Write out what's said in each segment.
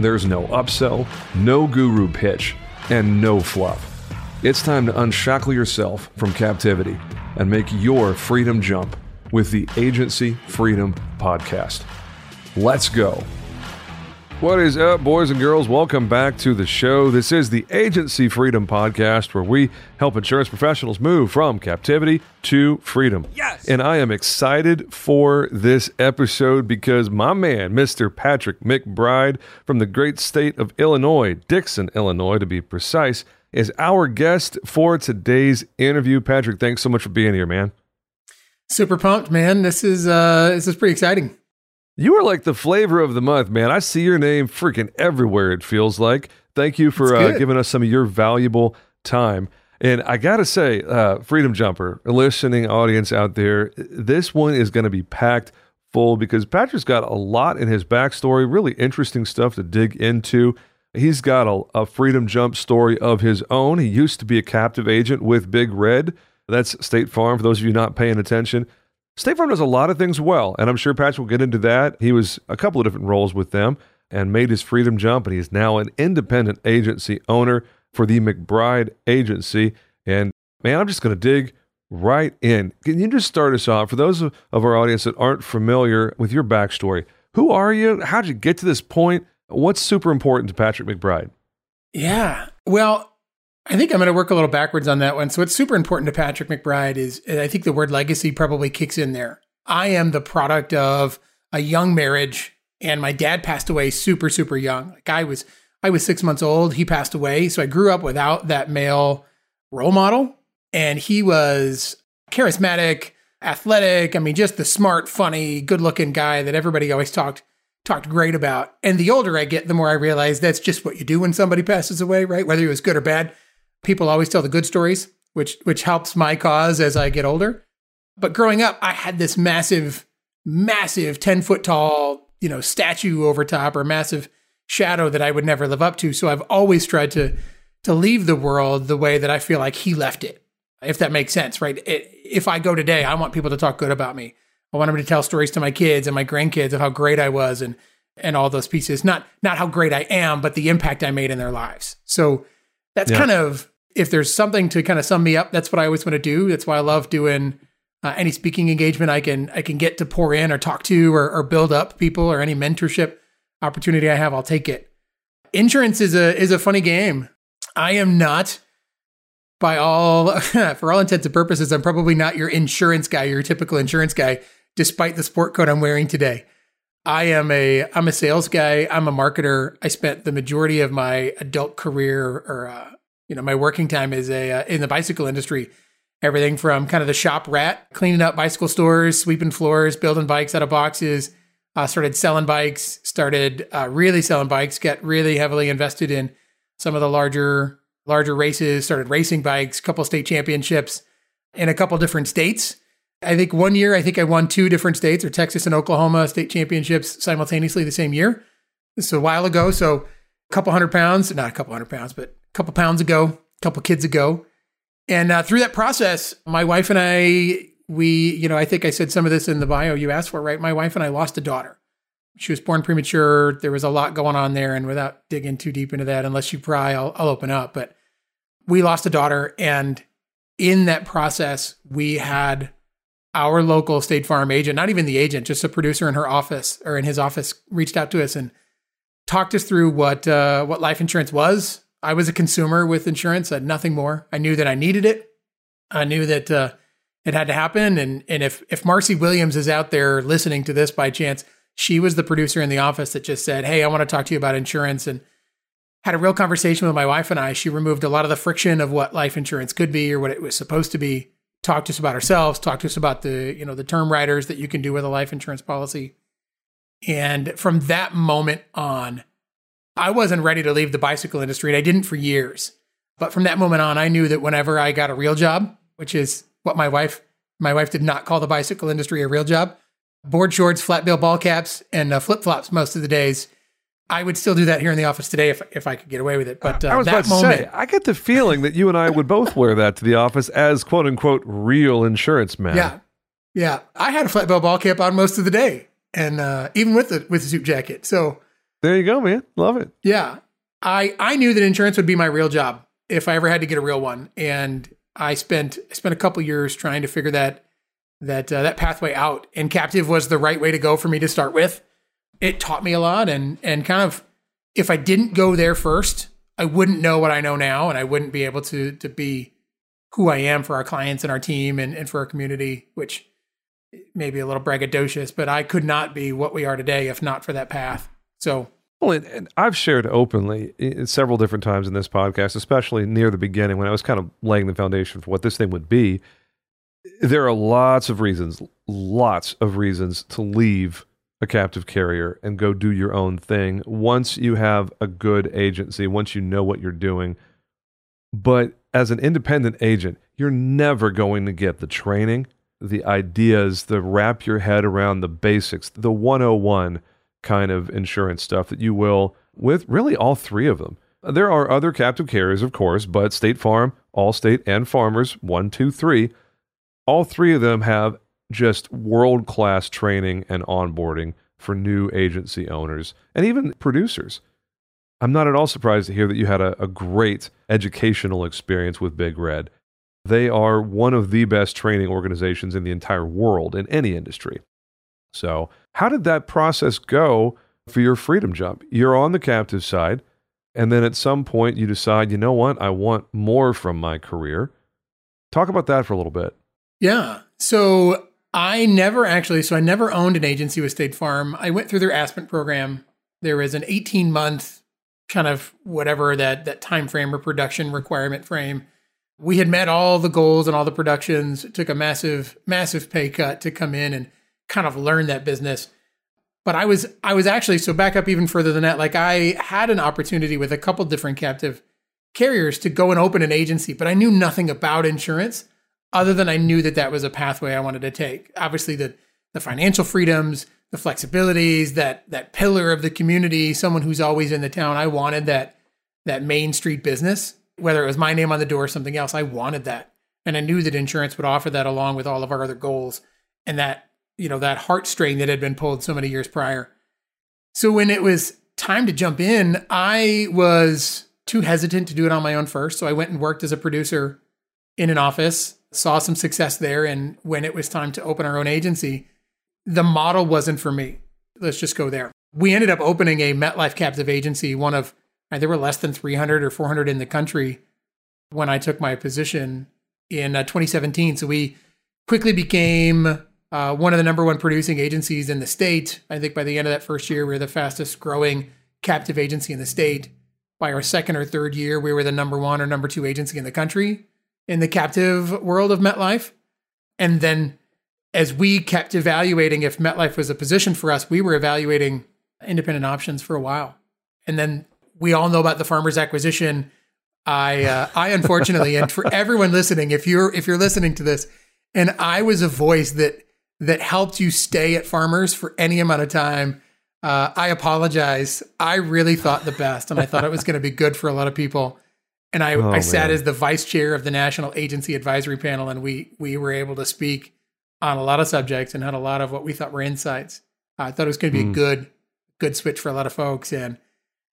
There's no upsell, no guru pitch, and no fluff. It's time to unshackle yourself from captivity and make your freedom jump with the Agency Freedom Podcast. Let's go. What is up, boys and girls? Welcome back to the show. This is the Agency Freedom Podcast, where we help insurance professionals move from captivity to freedom. Yes. And I am excited for this episode because my man, Mr. Patrick McBride from the great state of Illinois, Dixon, Illinois to be precise, is our guest for today's interview. Patrick, thanks so much for being here, man. Super pumped, man. This is uh this is pretty exciting. You are like the flavor of the month, man. I see your name freaking everywhere, it feels like. Thank you for uh, giving us some of your valuable time. And I got to say, uh, Freedom Jumper, listening audience out there, this one is going to be packed full because Patrick's got a lot in his backstory, really interesting stuff to dig into. He's got a, a Freedom Jump story of his own. He used to be a captive agent with Big Red. That's State Farm, for those of you not paying attention. State Farm does a lot of things well, and I'm sure Patrick will get into that. He was a couple of different roles with them and made his freedom jump, and he is now an independent agency owner for the McBride Agency. And man, I'm just going to dig right in. Can you just start us off for those of, of our audience that aren't familiar with your backstory? Who are you? How did you get to this point? What's super important to Patrick McBride? Yeah. Well, I think I'm going to work a little backwards on that one. So, what's super important to Patrick McBride is I think the word legacy probably kicks in there. I am the product of a young marriage, and my dad passed away super, super young. Like I was, I was six months old. He passed away, so I grew up without that male role model, and he was charismatic, athletic. I mean, just the smart, funny, good-looking guy that everybody always talked talked great about. And the older I get, the more I realize that's just what you do when somebody passes away, right? Whether he was good or bad people always tell the good stories, which which helps my cause as I get older. But growing up, I had this massive, massive 10 foot tall, you know, statue over top or massive shadow that I would never live up to. So I've always tried to to leave the world the way that I feel like he left it. If that makes sense, right? It, if I go today, I want people to talk good about me. I want them to tell stories to my kids and my grandkids of how great I was and and all those pieces. Not not how great I am, but the impact I made in their lives. So that's yeah. kind of if there's something to kind of sum me up, that's what I always want to do. That's why I love doing uh, any speaking engagement I can I can get to pour in or talk to or, or build up people or any mentorship opportunity I have, I'll take it. Insurance is a is a funny game. I am not by all for all intents and purposes, I'm probably not your insurance guy, your typical insurance guy, despite the sport coat I'm wearing today. I am a I'm a sales guy. I'm a marketer. I spent the majority of my adult career or uh, you know, my working time is a uh, in the bicycle industry. Everything from kind of the shop rat, cleaning up bicycle stores, sweeping floors, building bikes out of boxes. Uh, started selling bikes. Started uh, really selling bikes. Got really heavily invested in some of the larger larger races. Started racing bikes. Couple state championships in a couple different states. I think one year, I think I won two different states, or Texas and Oklahoma state championships simultaneously the same year. This is a while ago. So a couple hundred pounds, not a couple hundred pounds, but a couple pounds ago, a couple kids ago. And uh, through that process, my wife and I, we, you know, I think I said some of this in the bio you asked for, right? My wife and I lost a daughter. She was born premature. There was a lot going on there. And without digging too deep into that, unless you pry, I'll, I'll open up. But we lost a daughter. And in that process, we had our local State Farm agent, not even the agent, just a producer in her office or in his office, reached out to us and talked us through what uh, what life insurance was, I was a consumer with insurance, uh, nothing more. I knew that I needed it. I knew that uh, it had to happen. And and if if Marcy Williams is out there listening to this by chance, she was the producer in the office that just said, "Hey, I want to talk to you about insurance." And had a real conversation with my wife and I. She removed a lot of the friction of what life insurance could be or what it was supposed to be. Talked to us about ourselves. talk to us about the you know the term riders that you can do with a life insurance policy. And from that moment on, I wasn't ready to leave the bicycle industry, and I didn't for years. But from that moment on, I knew that whenever I got a real job, which is what my wife my wife did not call the bicycle industry a real job, board shorts, flat bill ball caps, and uh, flip flops most of the days. I would still do that here in the office today if if I could get away with it. But uh, I was that about moment, to say, I get the feeling that you and I would both wear that to the office as quote unquote real insurance men. yeah, yeah, I had a flat bill ball cap on most of the day, and uh, even with the with the suit jacket. So There you go, man. Love it. Yeah. I I knew that insurance would be my real job if I ever had to get a real one. And I spent I spent a couple years trying to figure that that uh, that pathway out. And captive was the right way to go for me to start with. It taught me a lot and and kind of if I didn't go there first, I wouldn't know what I know now and I wouldn't be able to to be who I am for our clients and our team and, and for our community, which may be a little braggadocious, but I could not be what we are today if not for that path. So Well, and, and I've shared openly several different times in this podcast, especially near the beginning when I was kind of laying the foundation for what this thing would be. There are lots of reasons, lots of reasons to leave a captive carrier and go do your own thing once you have a good agency, once you know what you're doing. But as an independent agent, you're never going to get the training, the ideas, the wrap your head around the basics, the 101 kind of insurance stuff that you will with really all three of them. There are other captive carriers, of course, but State Farm, Allstate, and Farmers, one, two, three, all three of them have just world class training and onboarding for new agency owners and even producers. I'm not at all surprised to hear that you had a, a great educational experience with Big Red. They are one of the best training organizations in the entire world in any industry. So, how did that process go for your freedom jump? You're on the captive side, and then at some point you decide, you know what, I want more from my career. Talk about that for a little bit. Yeah. So I never actually, so I never owned an agency with State Farm. I went through their Aspen program. There was an 18 month kind of whatever that that time frame or production requirement frame. We had met all the goals and all the productions. It took a massive, massive pay cut to come in and kind of learn that business. But I was I was actually so back up even further than that. Like I had an opportunity with a couple different captive carriers to go and open an agency, but I knew nothing about insurance other than I knew that that was a pathway I wanted to take. Obviously, the the financial freedoms, the flexibilities, that that pillar of the community, someone who's always in the town. I wanted that that main street business, whether it was my name on the door or something else. I wanted that, and I knew that insurance would offer that along with all of our other goals, and that you know that heartstring that had been pulled so many years prior. So when it was time to jump in, I was too hesitant to do it on my own first. So I went and worked as a producer in an office, saw some success there. And when it was time to open our own agency, the model wasn't for me. Let's just go there. We ended up opening a MetLife captive agency, one of, there were less than 300 or 400 in the country when I took my position in uh, 2017. So we quickly became uh, one of the number one producing agencies in the state. I think by the end of that first year, we were the fastest growing captive agency in the state. By our second or third year, we were the number one or number two agency in the country in the captive world of MetLife. And then as we kept evaluating if MetLife was a position for us, we were evaluating independent options for a while. And then we all know about the farmers acquisition. I uh, I unfortunately, and for everyone listening, if you're if you're listening to this, and I was a voice that that helped you stay at farmers for any amount of time. Uh, I apologize. I really thought the best, and I thought it was going to be good for a lot of people. And I, Oh, I sat man. as the vice chair of the National Agency Advisory Panel, and we we were able to speak on a lot of subjects and had a lot of what we thought were insights. I thought it was going to be Mm. a good good switch for a lot of folks, and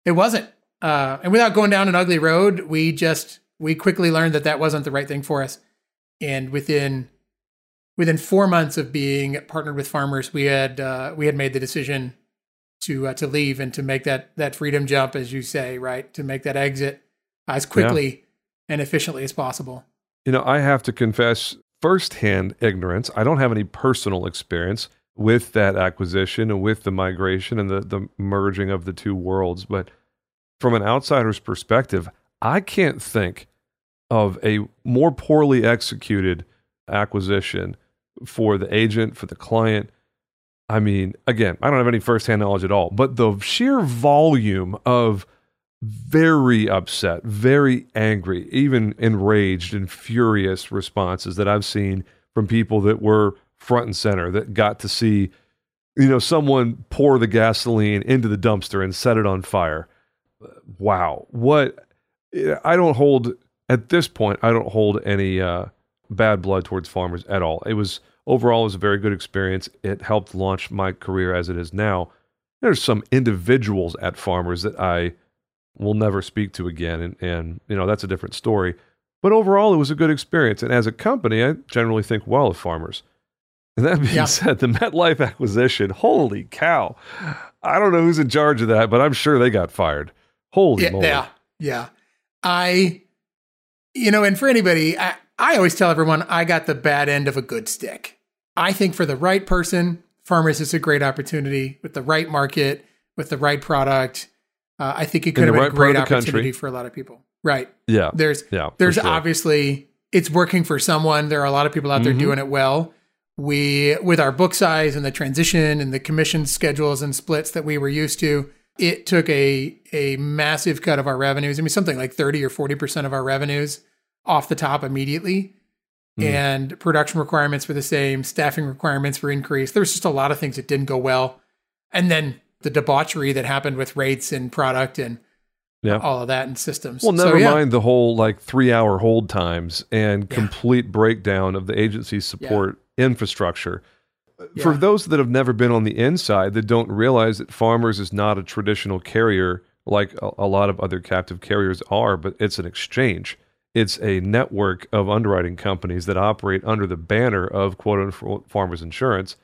it wasn't. Uh, and without going down an ugly road, we just we quickly learned that that wasn't the right thing for us. And within within four months of being partnered with farmers, we had uh, we had made the decision to uh, to leave and to make that that freedom jump, as you say, right, to make that exit as quickly yeah. and efficiently as possible. You know, I have to confess firsthand ignorance. I don't have any personal experience with that acquisition and with the migration and the, the merging of the two worlds. But from an outsider's perspective, I can't think of a more poorly executed acquisition for the agent, for the client. I mean, again, I don't have any firsthand knowledge at all, but the sheer volume of very upset, very angry, even enraged and furious responses that I've seen from people that were front and center that got to see you know someone pour the gasoline into the dumpster and set it on fire. Wow. What i don't hold at this point i don't hold any uh, bad blood towards farmers at all. It was overall it was a very good experience. It helped launch my career as it is now. There's some individuals at farmers that i will never speak to again and, and you know that's a different story but overall it was a good experience and as a company i generally think well of farmers and that being yeah. said, the MetLife acquisition, holy cow. I don't know who's in charge of that, but I'm sure they got fired. Holy yeah, moly. Yeah. Yeah. I, you know, and for anybody, I, I always tell everyone I got the bad end of a good stick. I think for the right person, Farmers is a great opportunity with the right market, with the right product. Uh, I think it could have been right a great opportunity country. for a lot of people. Right. Yeah. There's, yeah, there's sure. obviously, it's working for someone. There are a lot of people out there mm-hmm. doing it well we with our book size and the transition and the commission schedules and splits that we were used to it took a a massive cut of our revenues i mean something like 30 or 40% of our revenues off the top immediately mm. and production requirements were the same staffing requirements were increased there's just a lot of things that didn't go well and then the debauchery that happened with rates and product and yeah. all of that and systems. Well, never so, yeah. mind the whole like three hour hold times and yeah. complete breakdown of the agency's support infrastructure. Uh, yeah. For those that have never been on the inside that don't realize that Farmers is not a traditional carrier like a, a lot of other captive carriers are, but it's an exchange. It's a network of underwriting companies that operate under the banner of quote unquote farmers insurance.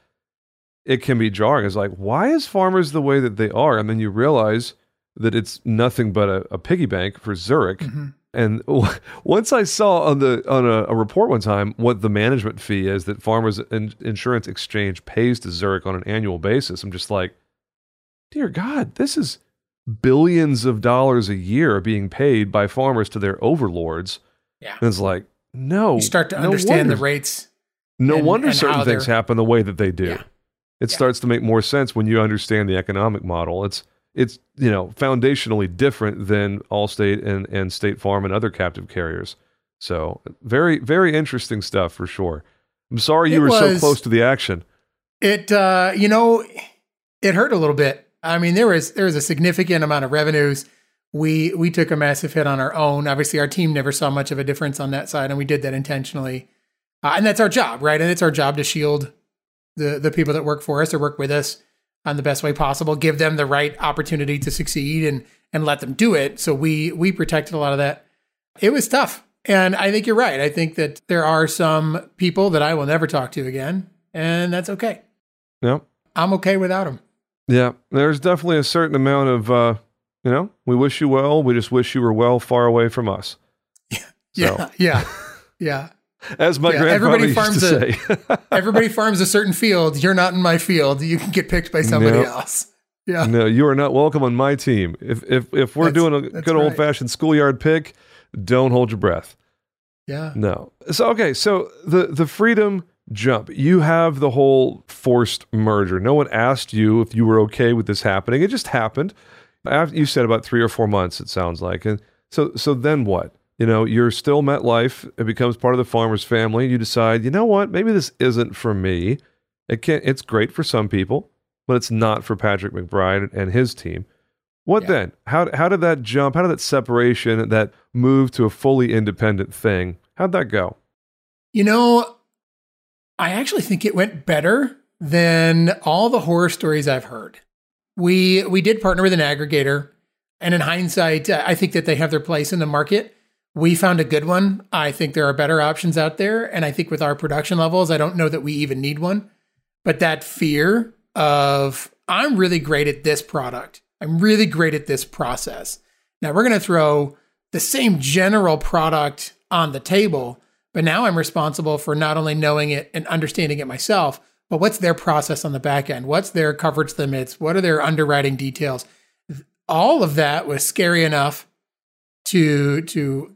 It can be jarring. It's like, why is farmers the way that they are? And then you realize that it's nothing but a, a piggy bank for Zurich. Mm-hmm. And once I saw on the on a, a, report one time what the management fee is that Farmers Insurance Exchange pays to Zurich on an annual basis, I'm just like, dear God, this is billions of dollars a year being paid by farmers to their overlords. Yeah, and it's like, no, you start to no understand wonder, the rates. No and, wonder and certain things happen the way that they do. Yeah. It yeah. starts to make more sense when you understand the economic model. It's it's you know foundationally different than Allstate and and State Farm and other captive carriers. So very very interesting stuff for sure. I'm sorry you it were was, so close to the action. It uh, you know it hurt a little bit. I mean there was there was a significant amount of revenues. We we took a massive hit on our own. Obviously our team never saw much of a difference on that side, and we did that intentionally. Uh, and that's our job, right? And it's our job to shield the the people that work for us or work with us on the best way possible, give them the right opportunity to succeed and and let them do it. So we we protected a lot of that. It was tough. And I think you're right. I think that there are some people that I will never talk to again, and that's okay. Yeah. I'm okay without them. Yeah. There's definitely a certain amount of uh, you know, we wish you well. We just wish you were well far away from us. Yeah. So. Yeah. Yeah. Yeah. As my yeah, grandfather everybody farms used to a, say. everybody farms a certain field. You're not in my field. You can get picked by somebody else. Yeah. No, you are not welcome on my team. If if if we're that's, doing a good right. old fashioned schoolyard pick, don't hold your breath. Yeah. No. So okay, so the the freedom jump. You have the whole forced merger. No one asked you if you were okay with this happening. It just happened. After you said about 3 or 4 months it sounds like. And so so then what? You know, you're still MetLife. It becomes part of the farmer's family. You decide, you know what, maybe this isn't for me. It can't. it's great for some people, but it's not for Patrick McBride and his team. What yeah. then? How how did that jump? How did that separation, that move to a fully independent thing? How'd that go? You know, I actually think it went better than all the horror stories I've heard. We we did partner with an aggregator, and in hindsight, I think that they have their place in the market we found a good one. I think there are better options out there. And I think with our production levels, I don't know that we even need one. But that fear of, I'm really great at this product, I'm really great at this process. Now we're going to throw the same general product on the table, but now I'm responsible for not only knowing it and understanding it myself, but what's their process on the back end? What's their coverage limits? What are their underwriting details? All of that was scary enough to to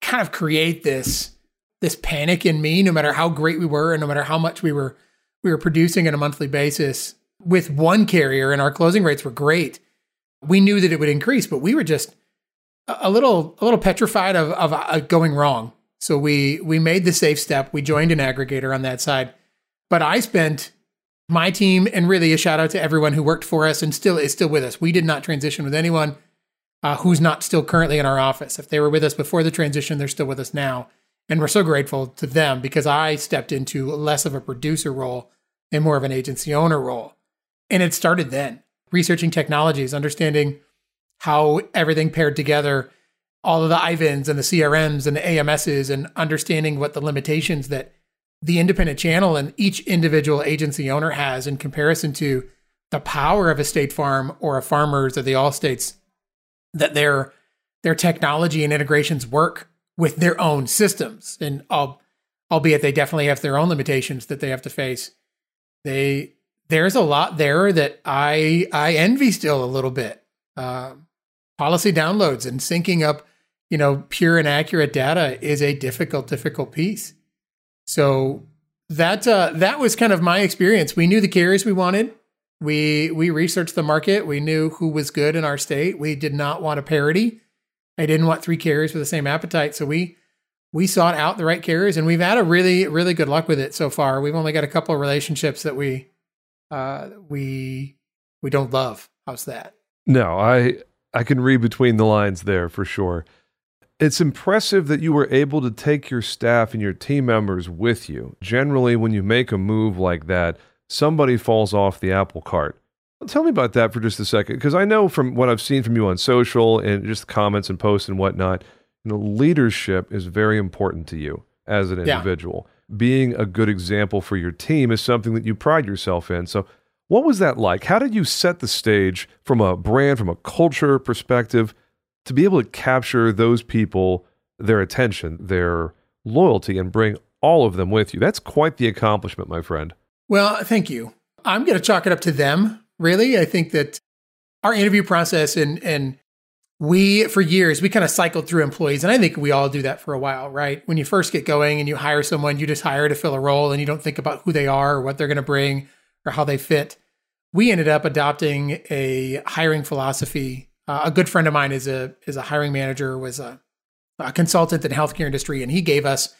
kind of create this this panic in me no matter how great we were and no matter how much we were we were producing on a monthly basis with one carrier and our closing rates were great. We knew that it would increase but we were just a little a little petrified of of uh, going wrong. So we we made the safe step. We joined an aggregator on that side. But i spent my team and really a shout out to everyone who worked for us and still is still with us. We did not transition with anyone uh, who's not still currently in our office if they were with us before the transition they're still with us now and we're so grateful to them because I stepped into less of a producer role and more of an agency owner role. And it started then researching technologies, understanding how everything paired together, all of the IVANs and the CRMs and the AMSs, and understanding what the limitations that the independent channel and each individual agency owner has in comparison to the power of a state farm or a farmers or the all states that their their technology and integrations work with their own systems. And albeit they definitely have their own limitations that they have to face, they there's a lot there that I I envy still a little bit. Uh, policy downloads and syncing up, you know, pure and accurate data is a difficult, difficult piece. So that uh, that was kind of my experience. We knew the carriers we wanted. We we researched the market. We knew who was good in our state. We did not want a parity. I didn't want three carriers with the same appetite. So we we sought out the right carriers and we've had a really, really good luck with it so far. We've only got a couple of relationships that we uh we we don't love. How's that? No, I I can read between the lines there for sure. It's impressive that you were able to take your staff and your team members with you. Generally, when you make a move like that, somebody falls off the apple cart. Tell me about that for just a second, because I know from what I've seen from you on social and just comments and posts and whatnot, you know, leadership is very important to you as an individual. Yeah. Being a good example for your team is something that you pride yourself in. So, what was that like? How did you set the stage from a brand, from a culture perspective, to be able to capture those people, their attention, their loyalty, and bring all of them with you? That's quite the accomplishment, my friend. Well, thank you. I'm going to chalk it up to them really. I think that our interview process and and we for years we kind of cycled through employees and i think we all do that for a while right when you first get going and you hire someone you just hire to fill a role and you don't think about who they are or what they're going to bring or how they fit we ended up adopting a hiring philosophy uh, a good friend of mine is a is a hiring manager was a, a consultant in healthcare industry and he gave us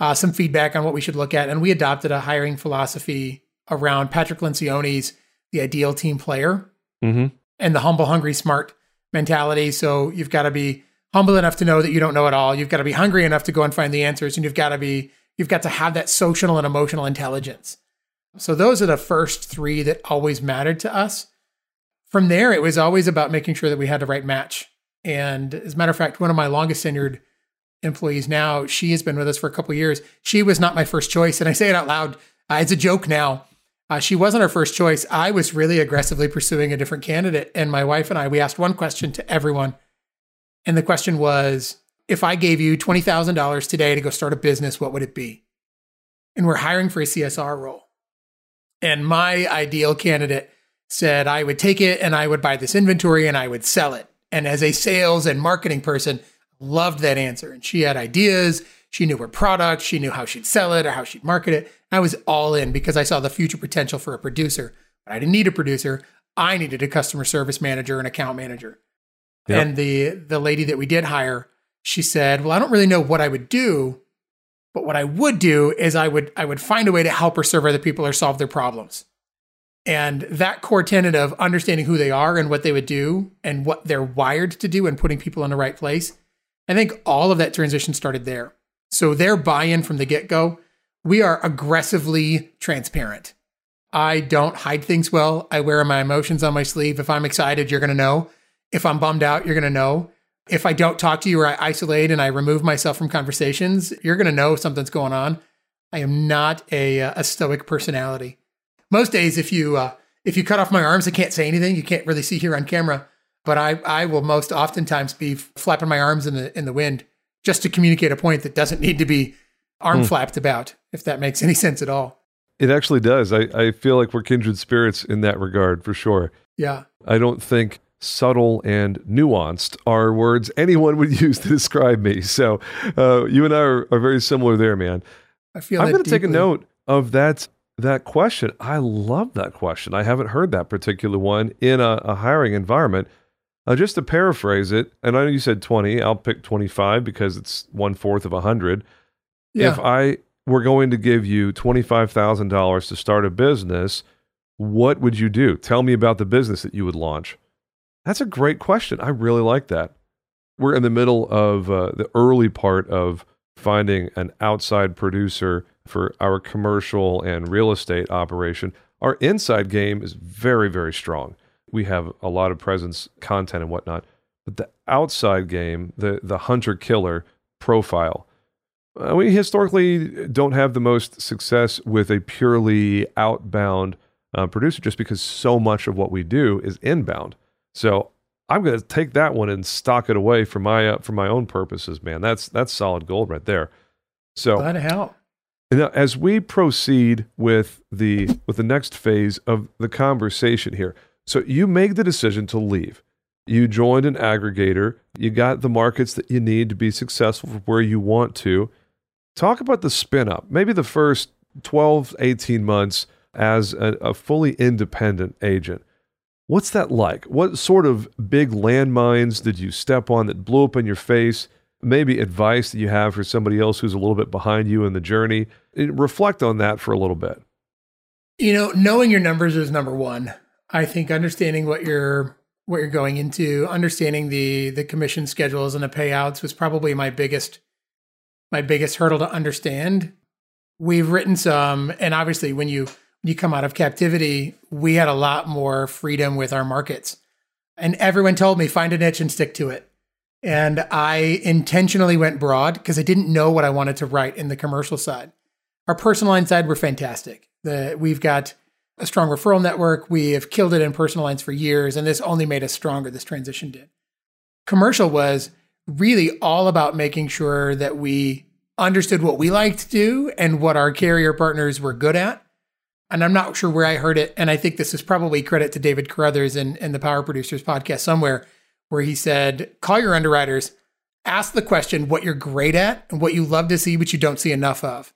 uh, some feedback on what we should look at and we adopted a hiring philosophy around patrick lencioni's the ideal team player mm-hmm. and the humble, hungry, smart mentality. So you've got to be humble enough to know that you don't know it all. You've got to be hungry enough to go and find the answers, and you've got to be you've got to have that social and emotional intelligence. So those are the first three that always mattered to us. From there, it was always about making sure that we had the right match. And as a matter of fact, one of my longest tenured employees now, she has been with us for a couple years. She was not my first choice, and I say it out loud. Uh, it's a joke now. Uh, she wasn't our first choice. I was really aggressively pursuing a different candidate. And my wife and I, we asked one question to everyone. And the question was if I gave you $20,000 today to go start a business, what would it be? And we're hiring for a CSR role. And my ideal candidate said I would take it and I would buy this inventory and I would sell it. And as a sales and marketing person, loved that answer. And she had ideas. She knew her product. She knew how she'd sell it or how she'd market it. I was all in because I saw the future potential for a producer. But I didn't need a producer. I needed a customer service manager and account manager. Yep. And the the lady that we did hire, she said, "Well, I don't really know what I would do, but what I would do is I would I would find a way to help or serve other people or solve their problems." And that core tenet of understanding who they are and what they would do and what they're wired to do and putting people in the right place, I think all of that transition started there. So their buy-in from the get-go we are aggressively transparent. I don't hide things well. I wear my emotions on my sleeve. If I'm excited, you're going to know. If I'm bummed out, you're going to know. If I don't talk to you or I isolate and I remove myself from conversations, you're going to know something's going on. I am not a, uh, a stoic personality. Most days, if you uh, if you cut off my arms, I can't say anything. You can't really see here on camera. But I, I will most oftentimes be flapping my arms in the in the wind just to communicate a point that doesn't need to be arm mm. flapped about, if that makes any sense at all. It actually does. I, I feel like we're kindred spirits in that regard for sure. Yeah. I don't think subtle and nuanced are words anyone would use to describe me. So uh, you and I are, are, very similar there, man. I feel I'm going to take a note of that that question. I love that question. I haven't heard that particular one in a, a hiring environment. Uh, just to paraphrase it, and I know you said 20, I'll pick 25 because it's one fourth of a hundred. Yeah. If I were going to give you $25,000 to start a business, what would you do? Tell me about the business that you would launch. That's a great question. I really like that. We're in the middle of uh, the early part of finding an outside producer for our commercial and real estate operation. Our inside game is very, very strong. We have a lot of presence, content, and whatnot. But the outside game, the, the hunter killer profile, uh, we historically don't have the most success with a purely outbound uh, producer just because so much of what we do is inbound. So I'm going to take that one and stock it away for my uh, for my own purposes, man. That's that's solid gold right there. So to help. Now, as we proceed with the with the next phase of the conversation here, so you make the decision to leave. You joined an aggregator. You got the markets that you need to be successful for where you want to. Talk about the spin up. Maybe the first 12, 18 months as a, a fully independent agent. What's that like? What sort of big landmines did you step on that blew up in your face? Maybe advice that you have for somebody else who's a little bit behind you in the journey. Reflect on that for a little bit. You know, knowing your numbers is number one. I think understanding what you're what you're going into, understanding the the commission schedules and the payouts was probably my biggest my biggest hurdle to understand. We've written some, and obviously when you you come out of captivity, we had a lot more freedom with our markets. And everyone told me find a niche and stick to it. And I intentionally went broad because I didn't know what I wanted to write in the commercial side. Our personal line side were fantastic. The, we've got a strong referral network. We have killed it in personal lines for years, and this only made us stronger. This transition did. Commercial was really all about making sure that we understood what we liked to do and what our carrier partners were good at and I'm not sure where I heard it, and I think this is probably credit to David Carothers in, in the Power Producers podcast somewhere, where he said, call your underwriters, ask the question what you're great at and what you love to see, but you don't see enough of.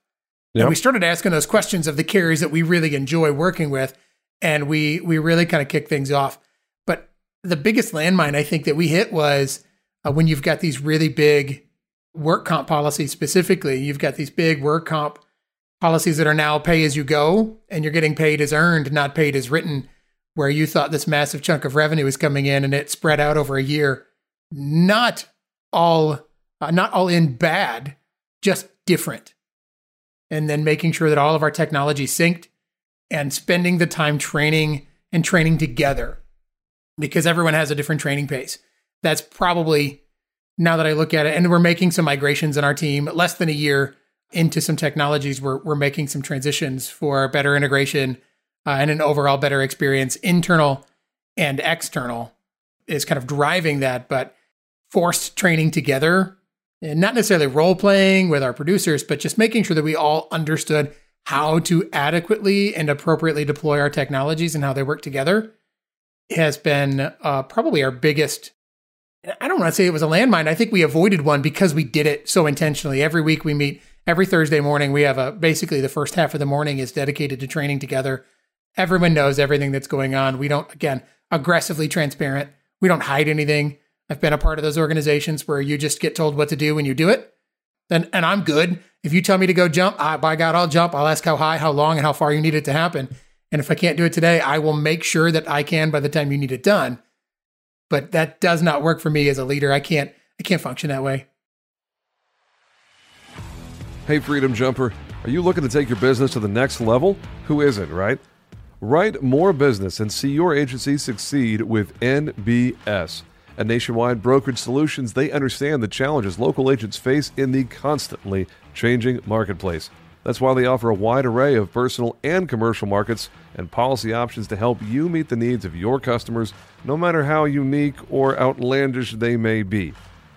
Yep. And we started asking those questions of the carriers that we really enjoy working with, and we we really kind of kick things off. But the biggest landmine I think that we hit was uh, when you've got these really big work comp policies specifically, you've got these big work comp policies that are now pay as you go and you're getting paid as earned, not paid as written, where you thought this massive chunk of revenue was coming in and it spread out over a year. Not all, uh, not all in bad, just different. And then making sure that all of our technology synced and spending the time training and training together because everyone has a different training pace. That's probably now that I look at it, and we're making some migrations in our team less than a year into some technologies, we're, we're making some transitions for better integration uh, and an overall better experience, internal and external, is kind of driving that. But forced training together, and not necessarily role playing with our producers, but just making sure that we all understood how to adequately and appropriately deploy our technologies and how they work together has been uh, probably our biggest. I don't want to say it was a landmine. I think we avoided one because we did it so intentionally. Every week we meet every Thursday morning we have a basically the first half of the morning is dedicated to training together. Everyone knows everything that's going on. We don't again aggressively transparent. We don't hide anything. I've been a part of those organizations where you just get told what to do when you do it. And and I'm good. If you tell me to go jump, I, by God, I'll jump. I'll ask how high, how long, and how far you need it to happen. And if I can't do it today, I will make sure that I can by the time you need it done. But that does not work for me as a leader. I can't I can't function that way. Hey, Freedom Jumper, are you looking to take your business to the next level? Who isn't, right? Write more business and see your agency succeed with NBS. At Nationwide Brokerage Solutions, they understand the challenges local agents face in the constantly changing marketplace. That's why they offer a wide array of personal and commercial markets and policy options to help you meet the needs of your customers, no matter how unique or outlandish they may be.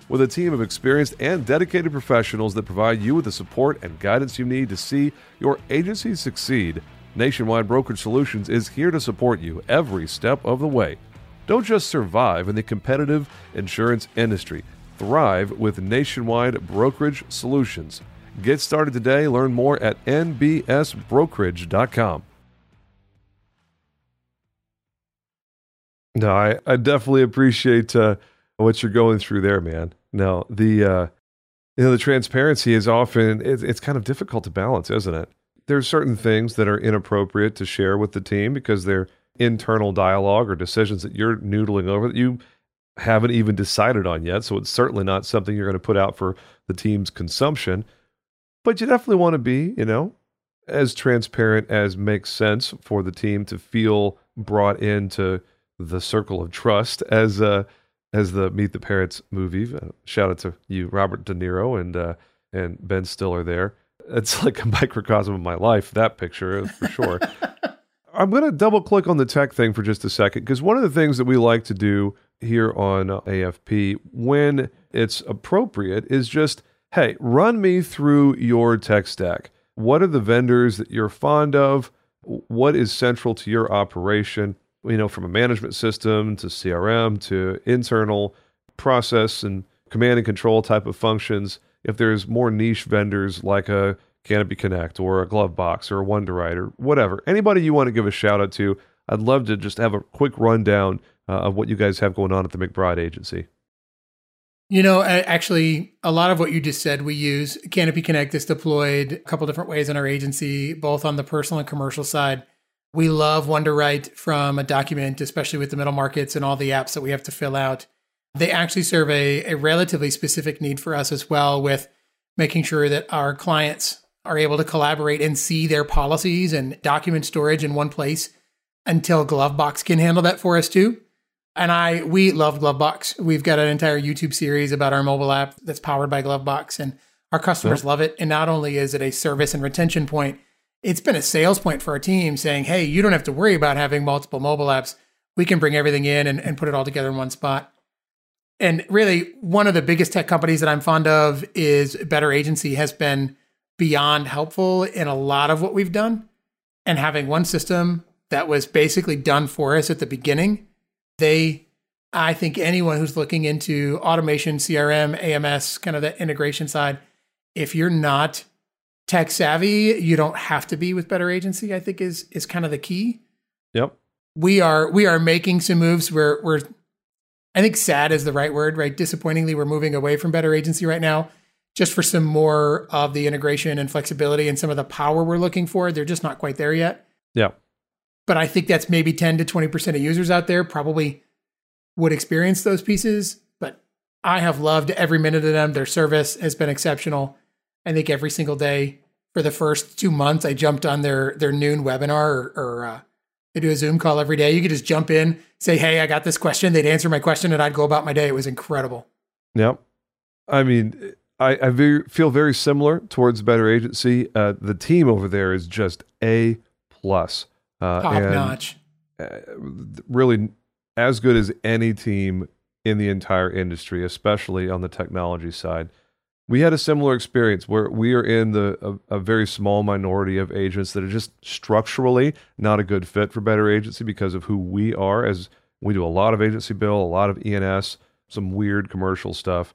With a team of experienced and dedicated professionals that provide you with the support and guidance you need to see your agency succeed, Nationwide Brokerage Solutions is here to support you every step of the way. Don't just survive in the competitive insurance industry, thrive with Nationwide Brokerage Solutions. Get started today. Learn more at nbsbrokerage.com. No, I, I definitely appreciate uh, what you're going through there, man. No, the uh, you know the transparency is often it's, it's kind of difficult to balance, isn't it? There's certain things that are inappropriate to share with the team because they're internal dialogue or decisions that you're noodling over that you haven't even decided on yet. So it's certainly not something you're going to put out for the team's consumption. But you definitely want to be, you know, as transparent as makes sense for the team to feel brought into the circle of trust as uh as the Meet the Parents movie. Uh, shout out to you, Robert De Niro and uh, and Ben Stiller there. It's like a microcosm of my life. That picture for sure. I'm going to double click on the tech thing for just a second because one of the things that we like to do here on AFP when it's appropriate is just, hey, run me through your tech stack. What are the vendors that you're fond of? What is central to your operation? You know, from a management system to CRM to internal process and command and control type of functions. If there's more niche vendors like a Canopy Connect or a Glovebox or a Wunderite or whatever. Anybody you want to give a shout out to, I'd love to just have a quick rundown uh, of what you guys have going on at the McBride Agency. You know, actually, a lot of what you just said we use. Canopy Connect is deployed a couple different ways in our agency, both on the personal and commercial side. We love Wunderite from a document, especially with the middle markets and all the apps that we have to fill out. They actually serve a, a relatively specific need for us as well with making sure that our clients are able to collaborate and see their policies and document storage in one place until Glovebox can handle that for us too. And I we love Glovebox. We've got an entire YouTube series about our mobile app that's powered by Glovebox and our customers love it. And not only is it a service and retention point, it's been a sales point for our team saying, hey, you don't have to worry about having multiple mobile apps. We can bring everything in and, and put it all together in one spot. And really, one of the biggest tech companies that I'm fond of is Better Agency has been beyond helpful in a lot of what we've done. And having one system that was basically done for us at the beginning, they, I think anyone who's looking into automation, CRM, AMS, kind of the integration side, if you're not tech savvy, you don't have to be with Better Agency, I think is is kind of the key. Yep. We are we are making some moves where we're I think sad is the right word, right? Disappointingly, we're moving away from Better Agency right now just for some more of the integration and flexibility and some of the power we're looking for. They're just not quite there yet. Yeah. But I think that's maybe 10 to 20% of users out there probably would experience those pieces. But I have loved every minute of them. Their service has been exceptional. I think every single day for the first two months, I jumped on their their noon webinar or, or uh, they do a Zoom call every day. You could just jump in, say, "Hey, I got this question." They'd answer my question, and I'd go about my day. It was incredible. Yep. I mean, I, I very, feel very similar towards Better Agency. Uh, the team over there is just a plus, uh, top notch. Uh, really, as good as any team in the entire industry, especially on the technology side. We had a similar experience where we are in the a, a, very small minority of agents that are just structurally not a good fit for Better Agency because of who we are. As we do a lot of agency bill, a lot of E&S, some weird commercial stuff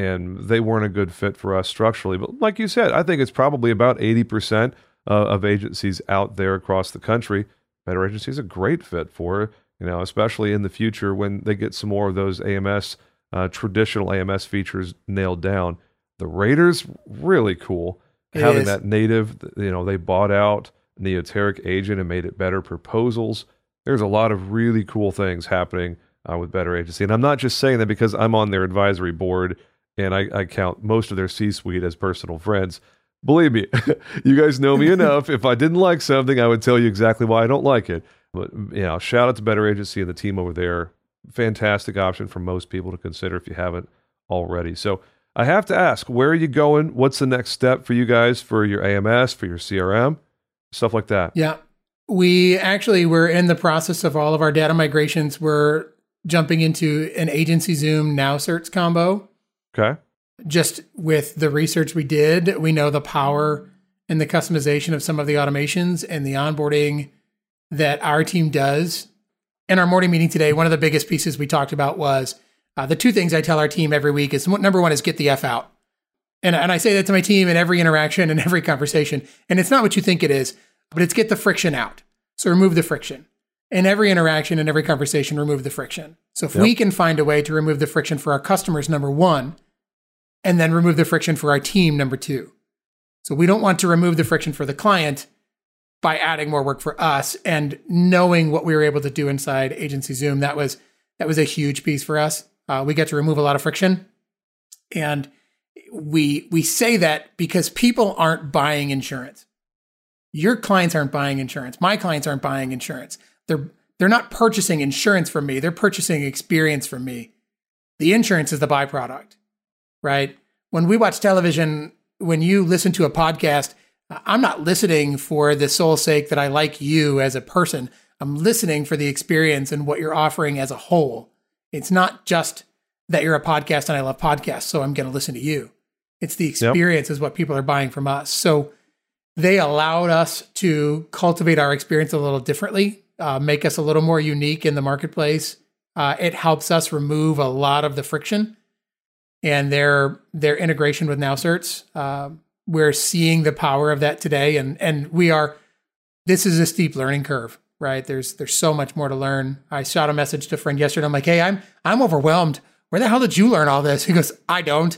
and they weren't a good fit for us structurally. But like you said, I think it's probably about 80% uh, of agencies out there across the country. Better Agency is a great fit for, you know, especially in the future when they get some more of those AMS, uh, traditional AMS features nailed down. The Raiders, really cool. It Having is. that native, you know, they bought out Neoteric Agent and made it better proposals. There's a lot of really cool things happening uh, with Better Agency. And I'm not just saying that because I'm on their advisory board and I, I count most of their C suite as personal friends. Believe me, you guys know me enough. If I didn't like something, I would tell you exactly why I don't like it. But you know, shout out to Better Agency and the team over there. Fantastic option for most people to consider if you haven't already. So I have to ask, where are you going? What's the next step for you guys for your AMS, for your CRM, stuff like that? Yeah. We actually were in the process of all of our data migrations. We're jumping into an agency Zoom NowCerts combo. Okay. Just with the research we did, we know the power and the customization of some of the automations and the onboarding that our team does. In our morning meeting today, one of the biggest pieces we talked about was uh, the two things I tell our team every week is number one is get the F out. And, and I say that to my team in every interaction and every conversation. And it's not what you think it is, but it's get the friction out. So remove the friction. In every interaction and every conversation, remove the friction. So if yep. we can find a way to remove the friction for our customers, number one, and then remove the friction for our team, number two. So we don't want to remove the friction for the client by adding more work for us and knowing what we were able to do inside agency Zoom. That was that was a huge piece for us. Uh, we get to remove a lot of friction, and we we say that because people aren't buying insurance. Your clients aren't buying insurance. My clients aren't buying insurance. They're they're not purchasing insurance from me. They're purchasing experience from me. The insurance is the byproduct, right? When we watch television, when you listen to a podcast, I'm not listening for the sole sake that I like you as a person. I'm listening for the experience and what you're offering as a whole. It's not just that you're a podcast and I love podcasts, so I'm going to listen to you. It's the experience yep. is what people are buying from us. So they allowed us to cultivate our experience a little differently, uh, make us a little more unique in the marketplace. Uh, it helps us remove a lot of the friction and their their integration with NowCerts. Uh, we're seeing the power of that today, and and we are. This is a steep learning curve, right? There's there's so much more to learn. I shot a message to a friend yesterday. I'm like, hey, I'm I'm overwhelmed. Where the hell did you learn all this? He goes, I don't.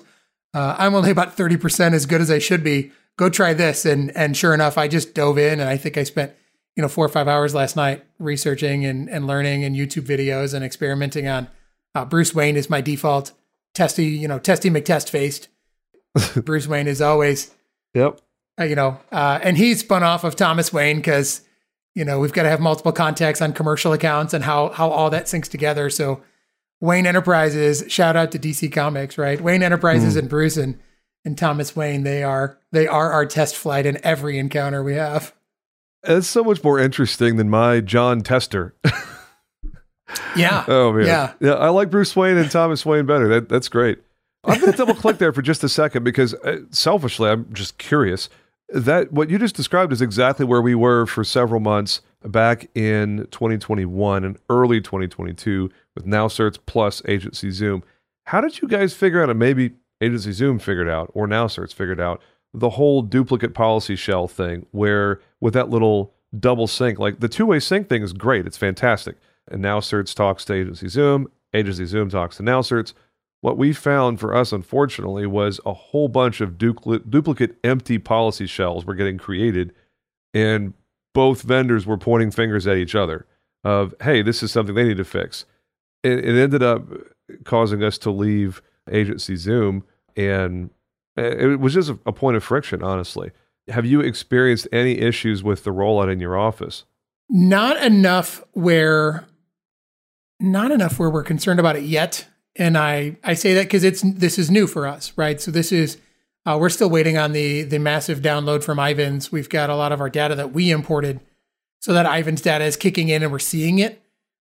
Uh, I'm only about thirty percent as good as I should be go try this. And and sure enough, I just dove in and I think I spent, you know, four or five hours last night researching and, and learning and YouTube videos and experimenting on uh, Bruce Wayne is my default testy, you know, testy McTest faced. Bruce Wayne is always, yep. Uh, you know, uh, and he spun off of Thomas Wayne because, you know, we've got to have multiple contacts on commercial accounts and how how all that syncs together. So Wayne Enterprises, shout out to DC Comics, right? Wayne Enterprises mm. and Bruce and and Thomas Wayne, they are they are our test flight in every encounter we have. It's so much more interesting than my John Tester. yeah. Oh man. Yeah. Yeah. I like Bruce Wayne and Thomas Wayne better. That that's great. I'm going to double click there for just a second because uh, selfishly, I'm just curious. That what you just described is exactly where we were for several months back in 2021 and early 2022 with NowCerts plus Agency Zoom. How did you guys figure out, and maybe Agency Zoom figured out, or NowCerts figured out, the whole duplicate policy shell thing, where with that little double sync, like the two way sync thing is great. It's fantastic. And NowCerts talks to Agency Zoom, Agency Zoom talks to now NowCerts. What we found for us, unfortunately, was a whole bunch of duplicate, duplicate empty policy shells were getting created, and both vendors were pointing fingers at each other of, hey, this is something they need to fix. It, it ended up causing us to leave Agency Zoom and it was just a point of friction, honestly. Have you experienced any issues with the rollout in your office? Not enough where, not enough where we're concerned about it yet. And I, I say that because it's this is new for us, right? So this is uh, we're still waiting on the the massive download from Ivans. We've got a lot of our data that we imported, so that Ivans data is kicking in and we're seeing it.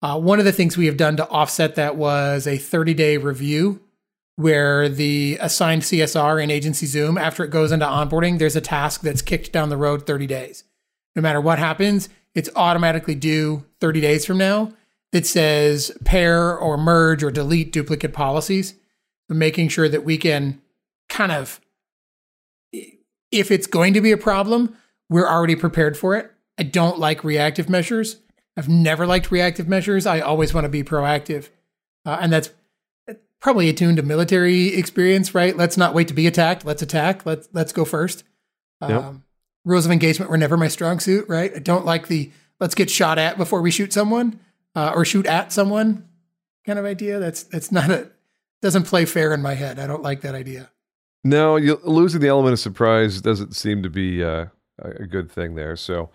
Uh, one of the things we have done to offset that was a 30 day review where the assigned CSR in Agency Zoom, after it goes into onboarding, there's a task that's kicked down the road 30 days. No matter what happens, it's automatically due 30 days from now that says pair or merge or delete duplicate policies, making sure that we can kind of, if it's going to be a problem, we're already prepared for it. I don't like reactive measures. I've never liked reactive measures. I always want to be proactive. Uh, and that's probably attuned to military experience, right? Let's not wait to be attacked. Let's attack. Let's let's go first. Yep. Um, rules of engagement were never my strong suit, right? I don't like the let's get shot at before we shoot someone uh, or shoot at someone kind of idea. That's that's not a doesn't play fair in my head. I don't like that idea. No, you, losing the element of surprise doesn't seem to be uh, a good thing there. So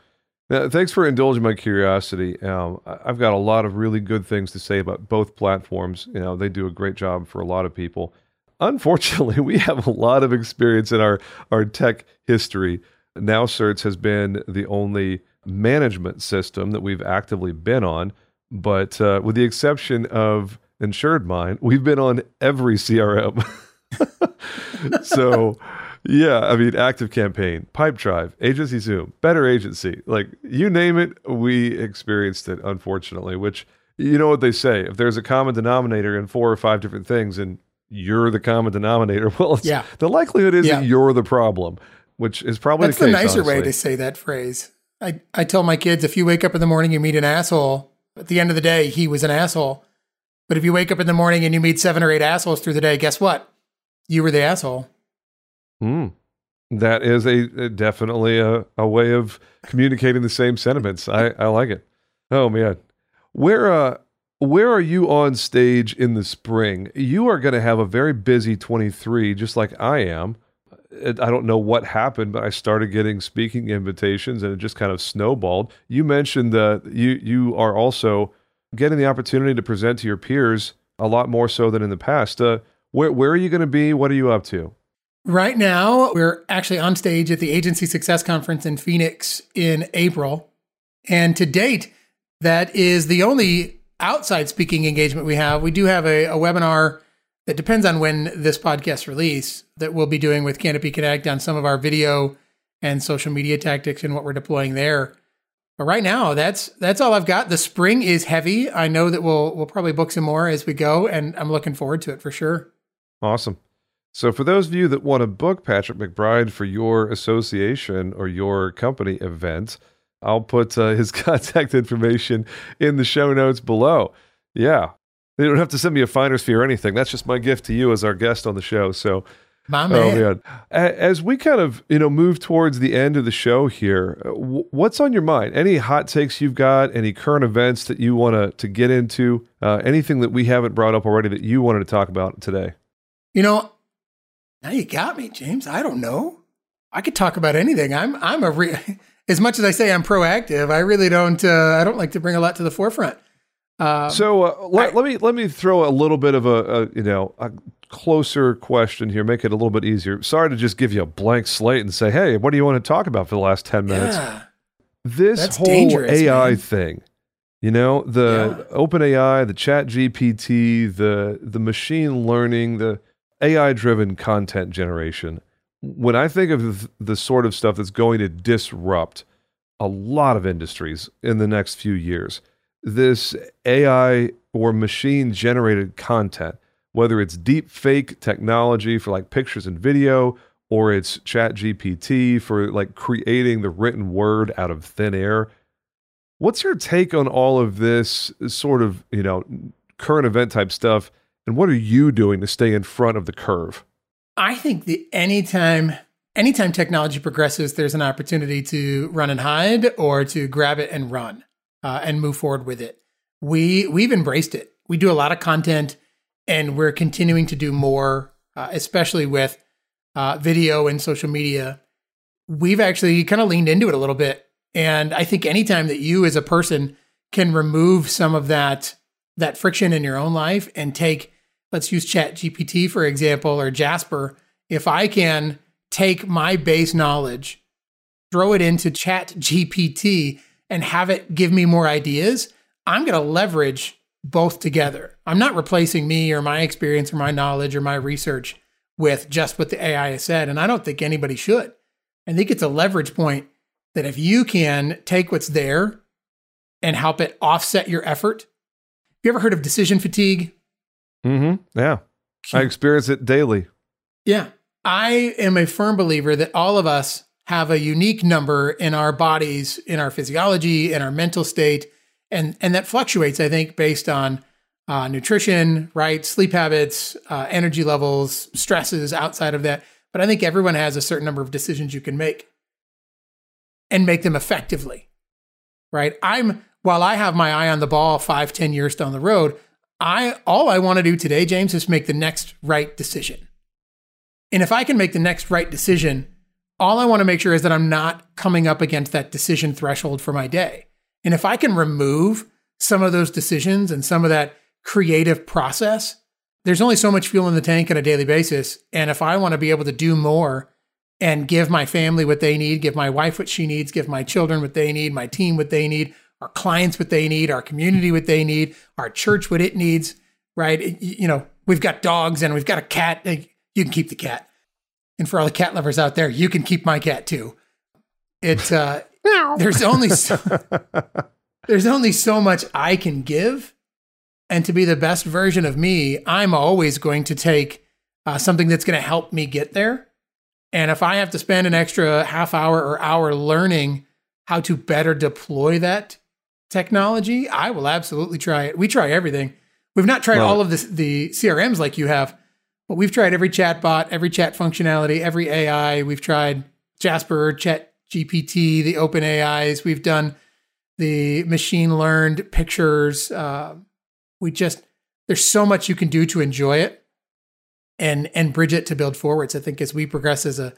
now, thanks for indulging my curiosity. Um, I've got a lot of really good things to say about both platforms. You know, they do a great job for a lot of people. unfortunately, we have a lot of experience in our, our tech history. NowCerts has been the only management system that we've actively been on. But uh, with the exception of InsuredMine, we've been on every CRM. so, yeah, I mean, Active Campaign, Pipedrive, Agency Zoom, Better Agency, like you name it, we experienced it, unfortunately, which you know what they say if there's a common denominator in four or five different things and you're the common denominator, well, yeah. the likelihood is yeah. that you're the problem, which is probably That's the, case, the nicer honestly. way to say that phrase. I, I tell my kids if you wake up in the morning, you meet an asshole, at the end of the day, he was an asshole. But if you wake up in the morning and you meet seven or eight assholes through the day, guess what? You were the asshole. Hmm. That is a, a definitely a, a way of communicating the same sentiments. I, I like it. Oh man. Where uh where are you on stage in the spring? You are going to have a very busy 23 just like I am. I don't know what happened, but I started getting speaking invitations and it just kind of snowballed. You mentioned that you you are also getting the opportunity to present to your peers a lot more so than in the past. Uh, where where are you going to be? What are you up to? Right now, we're actually on stage at the Agency Success Conference in Phoenix in April. And to date, that is the only outside speaking engagement we have. We do have a, a webinar that depends on when this podcast release that we'll be doing with Canopy Connect on some of our video and social media tactics and what we're deploying there. But right now, that's that's all I've got. The spring is heavy. I know that we'll we'll probably book some more as we go, and I'm looking forward to it for sure. Awesome. So, for those of you that want to book Patrick McBride for your association or your company event, I'll put uh, his contact information in the show notes below. Yeah, they don't have to send me a finder's fee or anything. That's just my gift to you as our guest on the show. So, my man. Oh, man. As we kind of you know move towards the end of the show here, uh, what's on your mind? Any hot takes you've got? Any current events that you want to to get into? Uh, anything that we haven't brought up already that you wanted to talk about today? You know, now you got me, James. I don't know. I could talk about anything. I'm I'm a re- as much as I say I'm proactive. I really don't. Uh, I don't like to bring a lot to the forefront. Um, so uh, let, I, let, me let me throw a little bit of a, a, you know a closer question here, make it a little bit easier. Sorry to just give you a blank slate and say, hey, what do you want to talk about for the last ten minutes? Yeah, this whole AI man. thing, you know, the yeah. Open AI, the Chat GPT, the the machine learning, the AI driven content generation. When I think of the sort of stuff that's going to disrupt a lot of industries in the next few years, this AI or machine generated content, whether it's deep fake technology for like pictures and video, or it's chat GPT for like creating the written word out of thin air. What's your take on all of this sort of, you know, current event type stuff? And what are you doing to stay in front of the curve? I think that anytime anytime technology progresses, there's an opportunity to run and hide or to grab it and run uh, and move forward with it. We we've embraced it. We do a lot of content, and we're continuing to do more, uh, especially with uh, video and social media. We've actually kind of leaned into it a little bit, and I think anytime that you as a person can remove some of that that friction in your own life and take let's use chat gpt for example or jasper if i can take my base knowledge throw it into chat gpt and have it give me more ideas, I'm going to leverage both together. I'm not replacing me or my experience or my knowledge or my research with just what the AI has said. And I don't think anybody should. I think it's a leverage point that if you can take what's there and help it offset your effort. Have you ever heard of decision fatigue? Mm-hmm. Yeah. I experience it daily. Yeah. I am a firm believer that all of us have a unique number in our bodies, in our physiology, in our mental state, and and that fluctuates. I think based on uh, nutrition, right, sleep habits, uh, energy levels, stresses outside of that. But I think everyone has a certain number of decisions you can make, and make them effectively, right? I'm while I have my eye on the ball five, ten years down the road. I all I want to do today, James, is make the next right decision. And if I can make the next right decision all I want to make sure is that I'm not coming up against that decision threshold for my day. And if I can remove some of those decisions and some of that creative process, there's only so much fuel in the tank on a daily basis. And if I want to be able to do more and give my family what they need, give my wife what she needs, give my children what they need, my team what they need, our clients what they need, our community what they need, our church what it needs, right? You know, we've got dogs and we've got a cat. You can keep the cat. And for all the cat lovers out there, you can keep my cat too. It's uh there's only so, there's only so much I can give and to be the best version of me, I'm always going to take uh, something that's going to help me get there. And if I have to spend an extra half hour or hour learning how to better deploy that technology, I will absolutely try it. We try everything. We've not tried all of this, the CRMs like you have, but we've tried every chat bot, every chat functionality, every AI. We've tried Jasper, Chat GPT, the open AIs. We've done the machine learned pictures. Uh, we just there's so much you can do to enjoy it and and bridge it to build forwards. I think as we progress as a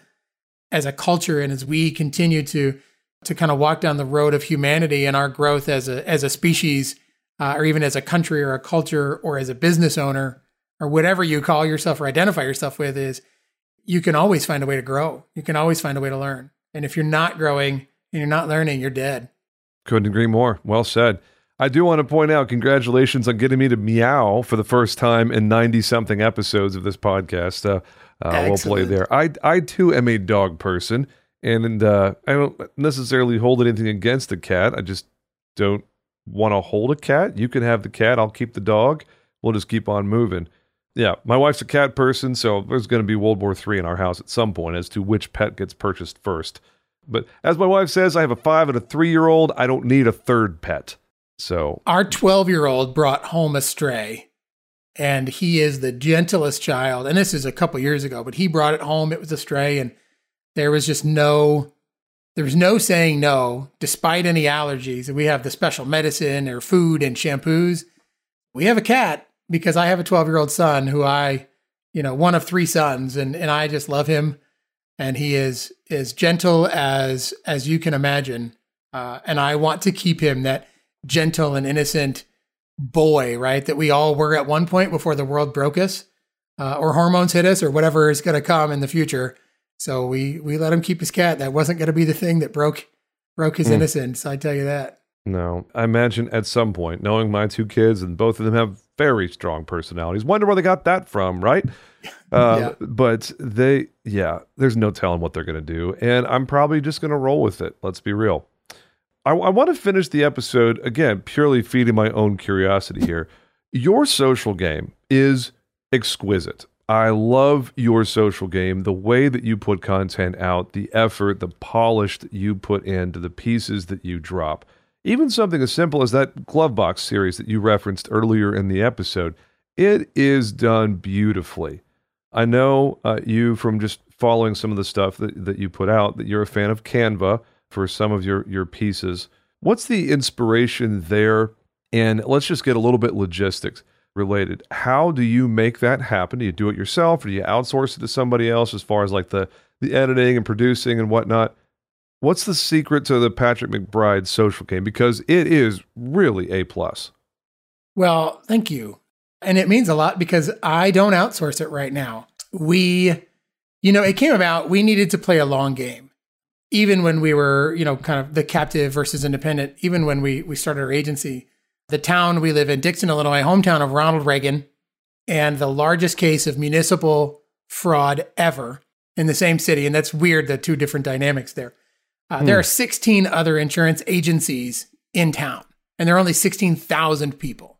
as a culture and as we continue to to kind of walk down the road of humanity and our growth as a as a species, uh, or even as a country or a culture or as a business owner or whatever you call yourself or identify yourself with, is you can always find a way to grow. You can always find a way to learn. And if you're not growing and you're not learning, you're dead. Couldn't agree more. Well said. I do want to point out congratulations on getting me to meow for the first time in 90 something episodes of this podcast. Uh, uh, well played there. I, I too am a dog person, and uh, I don't necessarily hold anything against a cat. I just don't want to hold a cat. You can have the cat, I'll keep the dog. We'll just keep on moving. Yeah, my wife's a cat person, so there's going to be World War III in our house at some point as to which pet gets purchased first. But as my wife says, I have a five and a three year old. I don't need a third pet. So our 12 year old brought home a stray and he is the gentlest child. And this is a couple years ago, but he brought it home. It was a stray and there was just no, there was no saying no, despite any allergies. We have the special medicine or food and shampoos. We have a cat because I have a 12 year old son who I, you know, one of three sons and, and I just love him. And he is as gentle as, as you can imagine. Uh, and I want to keep him that, gentle and innocent boy, right? That we all were at one point before the world broke us, uh, or hormones hit us, or whatever is going to come in the future. So we we let him keep his cat. That wasn't going to be the thing that broke broke his mm. innocence. I tell you that. No, I imagine at some point, knowing my two kids and both of them have very strong personalities, wonder where they got that from, right? Uh, yeah. But they, yeah, there's no telling what they're going to do, and I'm probably just going to roll with it. Let's be real. I, I want to finish the episode again, purely feeding my own curiosity here. Your social game is exquisite. I love your social game, the way that you put content out, the effort, the polish that you put into the pieces that you drop. Even something as simple as that glove box series that you referenced earlier in the episode, it is done beautifully. I know uh, you from just following some of the stuff that, that you put out that you're a fan of Canva for some of your your pieces. What's the inspiration there? And let's just get a little bit logistics related. How do you make that happen? Do you do it yourself or do you outsource it to somebody else as far as like the the editing and producing and whatnot? What's the secret to the Patrick McBride social game? Because it is really a plus. Well, thank you. And it means a lot because I don't outsource it right now. We, you know, it came about, we needed to play a long game even when we were, you know, kind of the captive versus independent, even when we we started our agency, the town we live in, Dixon, Illinois, hometown of Ronald Reagan, and the largest case of municipal fraud ever in the same city. And that's weird, the two different dynamics there. Uh, hmm. There are 16 other insurance agencies in town, and there are only 16,000 people.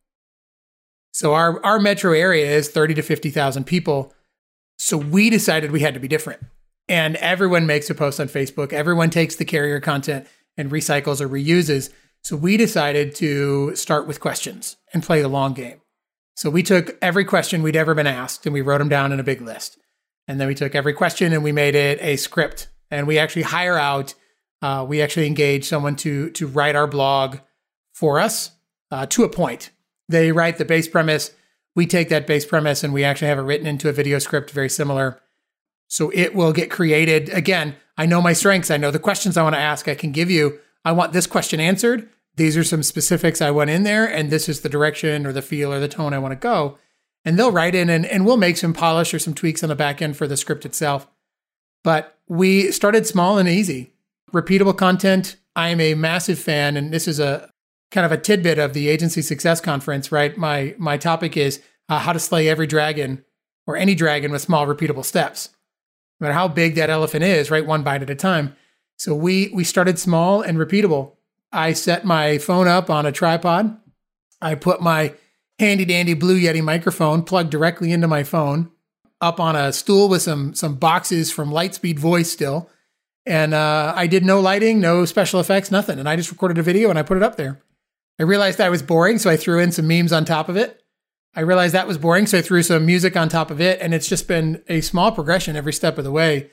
So our, our metro area is 30 to 50,000 people. So we decided we had to be different and everyone makes a post on Facebook. Everyone takes the carrier content and recycles or reuses. So we decided to start with questions and play the long game. So we took every question we'd ever been asked and we wrote them down in a big list. And then we took every question and we made it a script. And we actually hire out, uh, we actually engage someone to to write our blog for us uh, to a point. They write the base premise. We take that base premise and we actually have it written into a video script very similar. So it will get created. Again, I know my strengths. I know the questions I want to ask. I can give you, I want this question answered. These are some specifics I want in there, and this is the direction or the feel or the tone I want to go. and they'll write in and, and we'll make some polish or some tweaks on the back end for the script itself. But we started small and easy. Repeatable content. I am a massive fan, and this is a kind of a tidbit of the agency success conference, right? My my topic is uh, how to slay every dragon or any dragon with small repeatable steps. No matter how big that elephant is, right? One bite at a time. So we we started small and repeatable. I set my phone up on a tripod. I put my handy dandy Blue Yeti microphone plugged directly into my phone up on a stool with some some boxes from Lightspeed Voice still. And uh, I did no lighting, no special effects, nothing. And I just recorded a video and I put it up there. I realized that was boring, so I threw in some memes on top of it. I realized that was boring, so I threw some music on top of it. And it's just been a small progression every step of the way.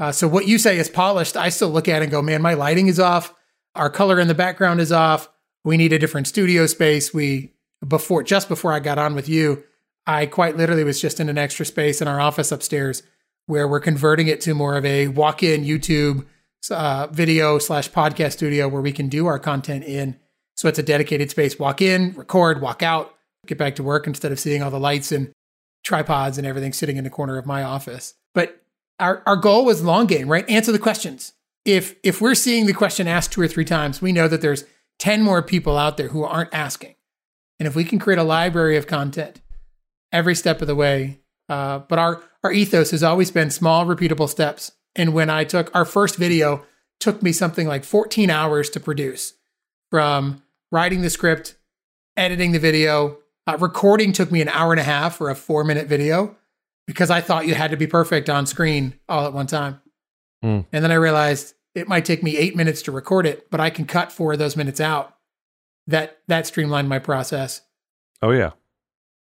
Uh, so what you say is polished, I still look at it and go, man, my lighting is off. Our color in the background is off. We need a different studio space. We before just before I got on with you, I quite literally was just in an extra space in our office upstairs where we're converting it to more of a walk-in YouTube uh, video slash podcast studio where we can do our content in. So it's a dedicated space. Walk in, record, walk out, get back to work instead of seeing all the lights and tripods and everything sitting in the corner of my office. But our, our goal was long game, right? Answer the questions. If if we're seeing the question asked two or three times, we know that there's 10 more people out there who aren't asking. And if we can create a library of content every step of the way, uh, but our, our ethos has always been small, repeatable steps. And when I took our first video, took me something like 14 hours to produce from writing the script, editing the video, uh, recording took me an hour and a half for a four minute video because I thought you had to be perfect on screen all at one time. Mm. And then I realized it might take me eight minutes to record it, but I can cut four of those minutes out that that streamlined my process. Oh yeah.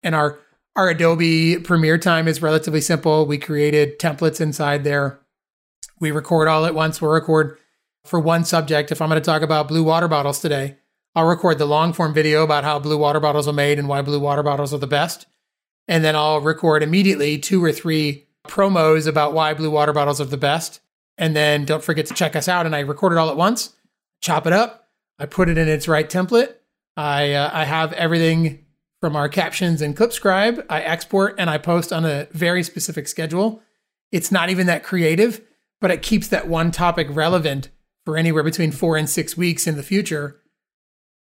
And our our Adobe Premiere time is relatively simple. We created templates inside there. We record all at once. We'll record for one subject. If I'm going to talk about blue water bottles today, I'll record the long form video about how blue water bottles are made and why blue water bottles are the best. And then I'll record immediately two or three promos about why blue water bottles are the best. And then don't forget to check us out. And I record it all at once, chop it up, I put it in its right template. I uh, I have everything from our captions and Clipscribe. I export and I post on a very specific schedule. It's not even that creative, but it keeps that one topic relevant for anywhere between four and six weeks in the future.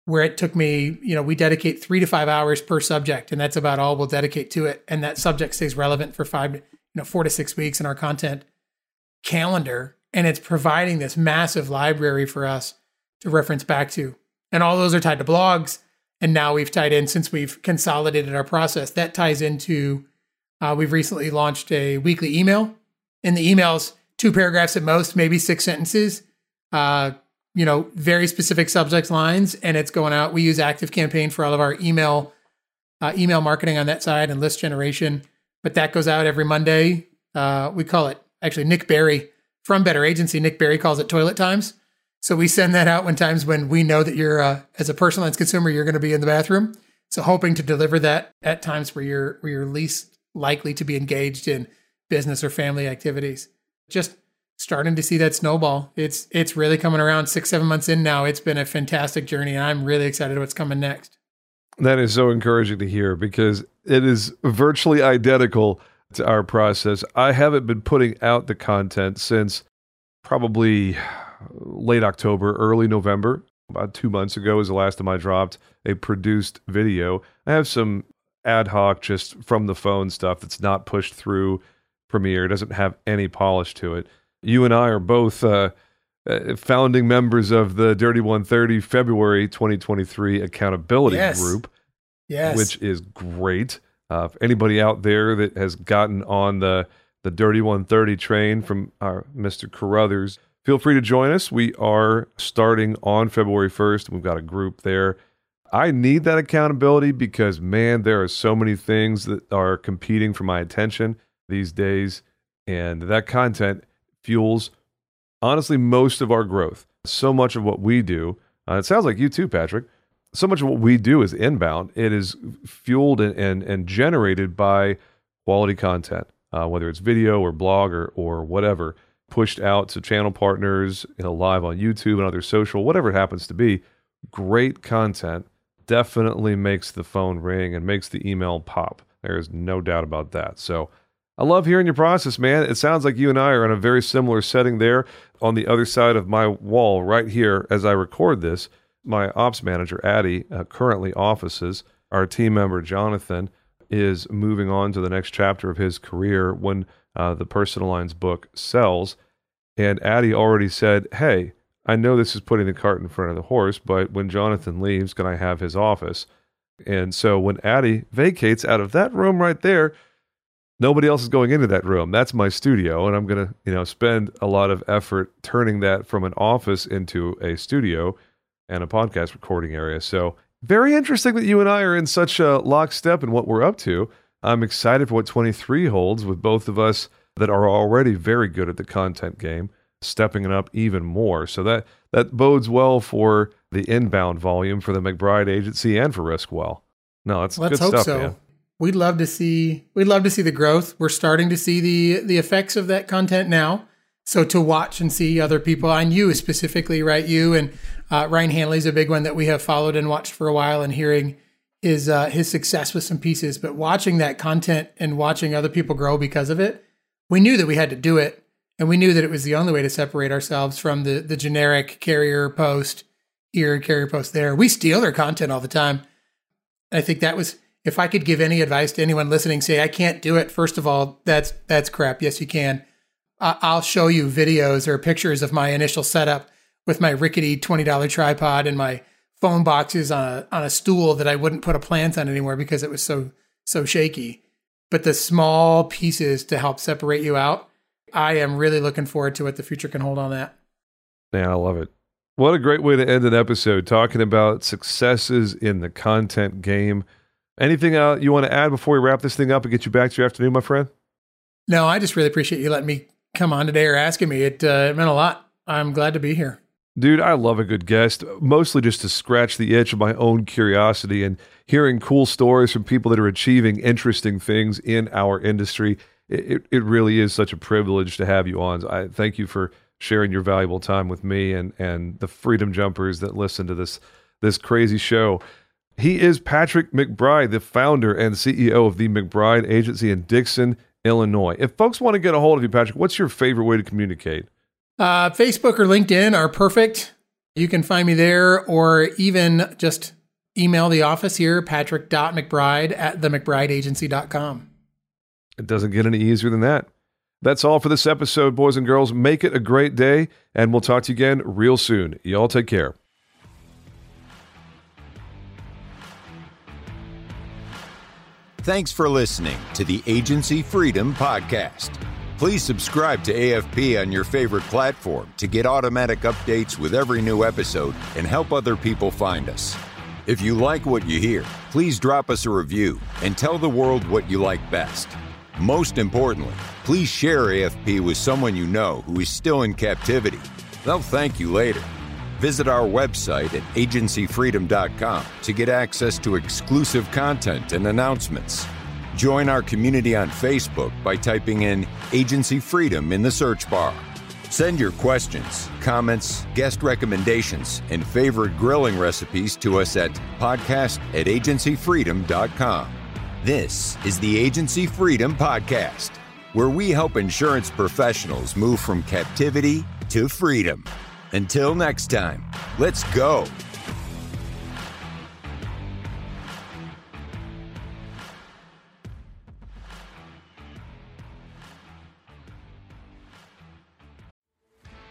Where it took me, you know, we dedicate three to five hours per subject, and that's about all we'll dedicate to it. And that subject stays relevant for five, you know, four to six weeks in our content calendar. And it's providing this massive library for us to reference back to. And all those are tied to blogs. And now we've tied in, since we've consolidated our process, that ties into uh, we've recently launched a weekly email. In the emails, two paragraphs at most, maybe six sentences, uh, you know, very specific subject lines. And it's going out. We use Active Campaign for all of our email. Uh, email marketing on that side and list generation, but that goes out every Monday. Uh, we call it actually Nick Barry from Better Agency. Nick Barry calls it Toilet Times so we send that out when times when we know that you're, uh, as a personal lines consumer, you're going to be in the bathroom. So hoping to deliver that at times where you're where you're least likely to be engaged in business or family activities. Just starting to see that snowball. It's it's really coming around six seven months in now. It's been a fantastic journey, and I'm really excited what's coming next. That is so encouraging to hear because it is virtually identical our process. I haven't been putting out the content since probably late October, early November. About two months ago was the last time I dropped a produced video. I have some ad hoc, just from the phone stuff that's not pushed through Premiere. It doesn't have any polish to it. You and I are both uh, uh founding members of the Dirty 130 February 2023 Accountability yes. Group, yes. which is great. Uh, anybody out there that has gotten on the the Dirty 130 train from our Mr. Carothers, feel free to join us. We are starting on February 1st. We've got a group there. I need that accountability because, man, there are so many things that are competing for my attention these days. And that content fuels, honestly, most of our growth. So much of what we do, uh, it sounds like you too, Patrick. So much of what we do is inbound. It is fueled and, and, and generated by quality content, uh, whether it's video or blog or, or whatever pushed out to channel partners, you know, live on YouTube and other social, whatever it happens to be. Great content definitely makes the phone ring and makes the email pop. There is no doubt about that. So I love hearing your process, man. It sounds like you and I are in a very similar setting there on the other side of my wall right here as I record this. My ops manager, Addie, uh, currently offices. Our team member, Jonathan, is moving on to the next chapter of his career when uh, the personal lines book sells. And Addie already said, Hey, I know this is putting the cart in front of the horse, but when Jonathan leaves, can I have his office? And so when Addie vacates out of that room right there, nobody else is going into that room. That's my studio, and I'm gonna, you know, spend a lot of effort turning that from an office into a studio and a podcast recording area. So very interesting that you and I are in such a lockstep in what we're up to. I'm excited for what 23 holds with both of us that are already very good at the content game, stepping it up even more. So that that bodes well for the inbound volume for the McBride agency and for Riskwell. No, that's Let's good hope stuff, so. man. We'd love to see we'd love to see the growth. We're starting to see the the effects of that content now. So to watch and see other people and you specifically, right? You and uh, Ryan Hanley's a big one that we have followed and watched for a while, and hearing his uh, his success with some pieces. But watching that content and watching other people grow because of it, we knew that we had to do it, and we knew that it was the only way to separate ourselves from the the generic carrier post here, carrier post there. We steal their content all the time. I think that was if I could give any advice to anyone listening, say I can't do it. First of all, that's that's crap. Yes, you can. I'll show you videos or pictures of my initial setup with my rickety twenty dollar tripod and my phone boxes on a on a stool that I wouldn't put a plant on anymore because it was so so shaky. But the small pieces to help separate you out, I am really looking forward to what the future can hold on that. Yeah, I love it. What a great way to end an episode talking about successes in the content game. Anything uh, you want to add before we wrap this thing up and get you back to your afternoon, my friend? No, I just really appreciate you letting me come on today or asking me. It, uh, it meant a lot. I'm glad to be here. Dude, I love a good guest, mostly just to scratch the itch of my own curiosity and hearing cool stories from people that are achieving interesting things in our industry. It, it really is such a privilege to have you on. I thank you for sharing your valuable time with me and and the freedom jumpers that listen to this this crazy show. He is Patrick McBride, the founder and CEO of the McBride Agency in Dixon, Illinois. If folks want to get a hold of you, Patrick, what's your favorite way to communicate? Uh, Facebook or LinkedIn are perfect. You can find me there, or even just email the office here, patrick.mcbride at themcbrideagency.com. It doesn't get any easier than that. That's all for this episode, boys and girls. Make it a great day, and we'll talk to you again real soon. Y'all take care. Thanks for listening to the Agency Freedom Podcast. Please subscribe to AFP on your favorite platform to get automatic updates with every new episode and help other people find us. If you like what you hear, please drop us a review and tell the world what you like best. Most importantly, please share AFP with someone you know who is still in captivity. They'll thank you later. Visit our website at agencyfreedom.com to get access to exclusive content and announcements. Join our community on Facebook by typing in Agency Freedom in the search bar. Send your questions, comments, guest recommendations, and favorite grilling recipes to us at podcast at agencyfreedom.com. This is the Agency Freedom Podcast, where we help insurance professionals move from captivity to freedom. Until next time, let's go.